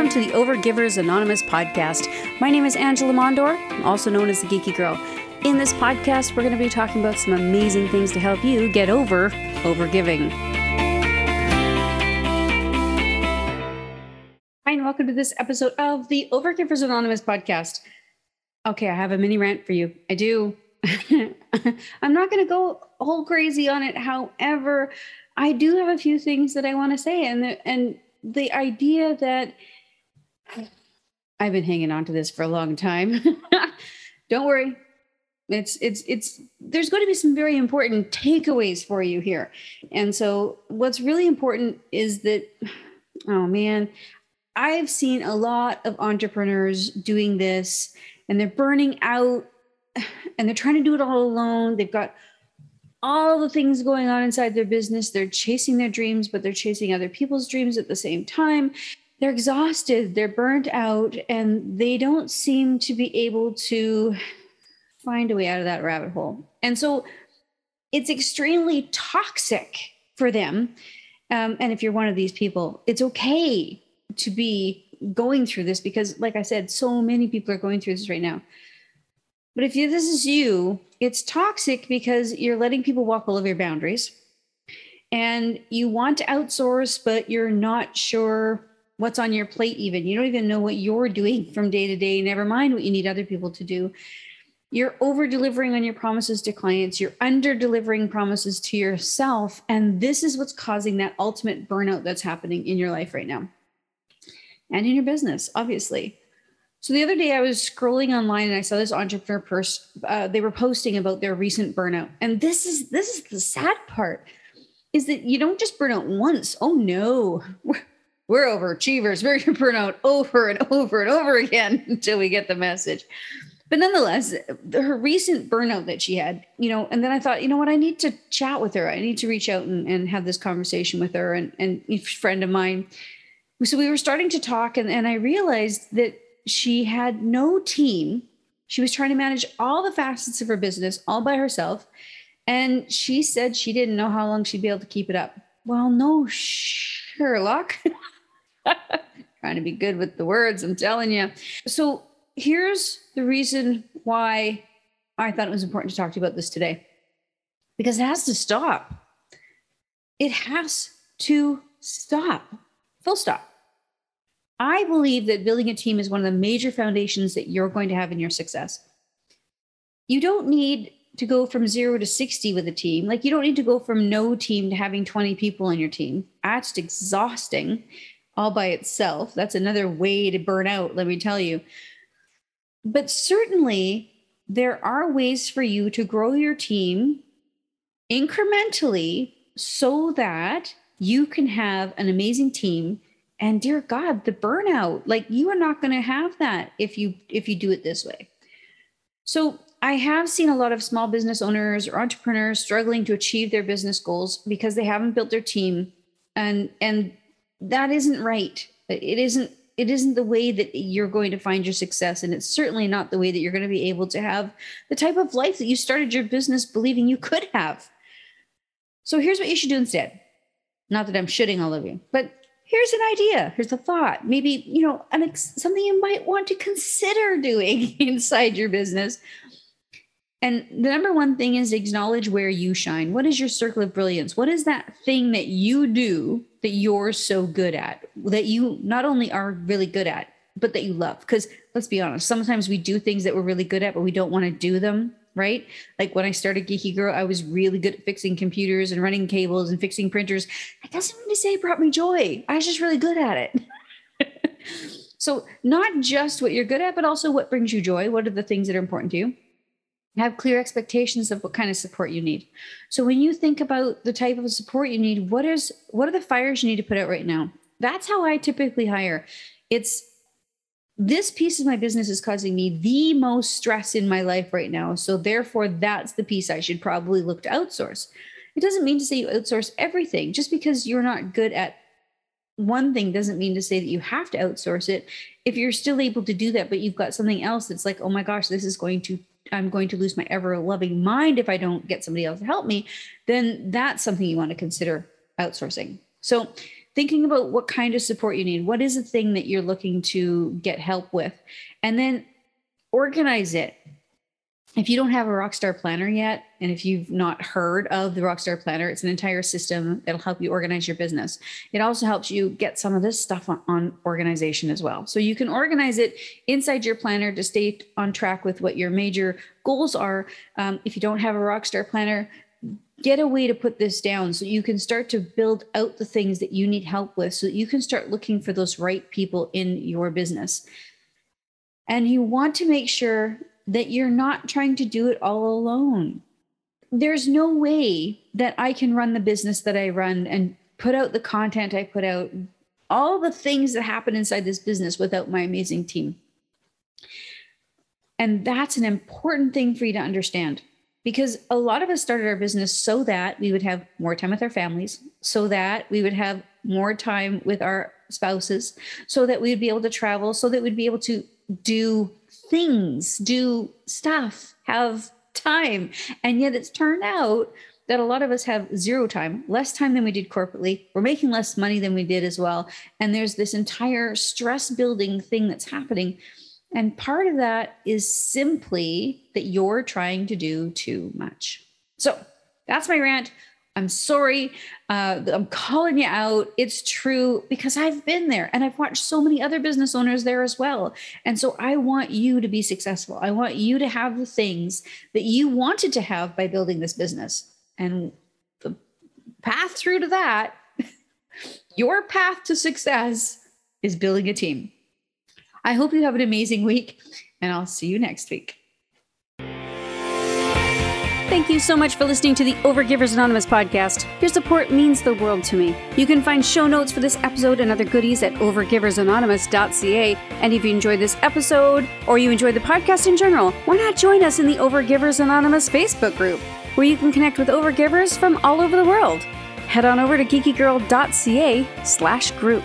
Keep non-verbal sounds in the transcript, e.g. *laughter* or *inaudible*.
welcome to the Overgivers Anonymous podcast. My name is Angela Mondor, also known as the Geeky Girl. In this podcast, we're going to be talking about some amazing things to help you get over overgiving. Hi, and welcome to this episode of the Overgivers Anonymous podcast. Okay, I have a mini rant for you. I do. *laughs* I'm not going to go whole crazy on it. However, I do have a few things that I want to say, and the, and the idea that I've been hanging on to this for a long time. *laughs* Don't worry. It's it's it's there's going to be some very important takeaways for you here. And so what's really important is that oh man, I've seen a lot of entrepreneurs doing this and they're burning out and they're trying to do it all alone. They've got all the things going on inside their business. They're chasing their dreams, but they're chasing other people's dreams at the same time. They're exhausted, they're burnt out, and they don't seem to be able to find a way out of that rabbit hole. And so it's extremely toxic for them. Um, and if you're one of these people, it's okay to be going through this because, like I said, so many people are going through this right now. But if you, this is you, it's toxic because you're letting people walk all over your boundaries and you want to outsource, but you're not sure what's on your plate, even. You don't even know what you're doing from day to day, never mind what you need other people to do. You're over delivering on your promises to clients, you're under delivering promises to yourself. And this is what's causing that ultimate burnout that's happening in your life right now and in your business, obviously. So the other day I was scrolling online and I saw this entrepreneur person. Uh, they were posting about their recent burnout, and this is this is the sad part, is that you don't just burn out once. Oh no, *laughs* we're overachievers. *laughs* We're gonna burn out over and over and over again *laughs* until we get the message. But nonetheless, her recent burnout that she had, you know, and then I thought, you know what, I need to chat with her. I need to reach out and, and have this conversation with her and, and a friend of mine. So we were starting to talk, and, and I realized that she had no team. She was trying to manage all the facets of her business all by herself. And she said she didn't know how long she'd be able to keep it up. Well, no, Sherlock. *laughs* *laughs* trying to be good with the words, I'm telling you. So here's the reason why I thought it was important to talk to you about this today because it has to stop. It has to stop. Full stop. I believe that building a team is one of the major foundations that you're going to have in your success. You don't need to go from zero to 60 with a team. Like, you don't need to go from no team to having 20 people on your team. That's exhausting all by itself. That's another way to burn out, let me tell you. But certainly, there are ways for you to grow your team incrementally so that you can have an amazing team and dear god the burnout like you are not going to have that if you if you do it this way so i have seen a lot of small business owners or entrepreneurs struggling to achieve their business goals because they haven't built their team and and that isn't right. It isn't it isn't the way that you're going to find your success and it's certainly not the way that you're going to be able to have the type of life that you started your business believing you could have. So here's what you should do instead. Not that i'm shitting all of you but here's an idea here's a thought maybe you know an ex- something you might want to consider doing *laughs* inside your business and the number one thing is acknowledge where you shine what is your circle of brilliance what is that thing that you do that you're so good at that you not only are really good at but that you love because let's be honest sometimes we do things that we're really good at but we don't want to do them right? Like when I started Geeky Girl, I was really good at fixing computers and running cables and fixing printers. That doesn't mean to say it brought me joy. I was just really good at it. *laughs* so, not just what you're good at, but also what brings you joy. What are the things that are important to you? Have clear expectations of what kind of support you need. So when you think about the type of support you need, what is what are the fires you need to put out right now? That's how I typically hire. It's this piece of my business is causing me the most stress in my life right now. So, therefore, that's the piece I should probably look to outsource. It doesn't mean to say you outsource everything. Just because you're not good at one thing doesn't mean to say that you have to outsource it. If you're still able to do that, but you've got something else that's like, oh my gosh, this is going to, I'm going to lose my ever loving mind if I don't get somebody else to help me, then that's something you want to consider outsourcing. So, thinking about what kind of support you need. What is the thing that you're looking to get help with? And then organize it if you don't have a Rockstar Planner yet, and if you've not heard of the Rockstar Planner, it's an entire system that'll help you organize your business. It also helps you get some of this stuff on, on, organization as well. So you can organize it inside your planner to stay on track with what your major goals are. Um, if you don't have a Rockstar Planner, get a way to put this down so you can start to build out the things that you need help with so you can start looking for those right people in your business. And you want to make sure that you're not trying to do it all alone. There's no way that I can run the business that I run and put out the content I put out, all the things that happen inside this business without my amazing team. And that's an important thing for you to understand because a lot of us started our business so that we would have more time with our families, so that we would have more time with our spouses, so that we would be able to travel, so that we'd be able to do things, do stuff, have time. And yet it's turned out that a lot of us have zero time, less time than we did corporately. We're making less money than we did as well. And there's this entire stress building thing that's happening. And part of that is simply that you're trying to do too much. So that's my rant. I'm sorry. Uh, I'm calling you out. It's true because I've been there and I've watched so many other business owners there as well. And so I want you to be successful. I want you to have the things that you wanted to have by building this business. And the path through to that, *laughs* your path to success is building a team. I hope you have an amazing week and I'll see you next week. Thank you so much for listening to the Overgivers Anonymous podcast. Your support means the world to me. You can find show notes for this episode and other goodies at overgiversanonymous.ca. And if you enjoyed this episode or you enjoyed the podcast in general, why not join us in the Overgivers Anonymous Facebook group, where you can connect with overgivers from all over the world. Head on over to geekygirl.ca slash group.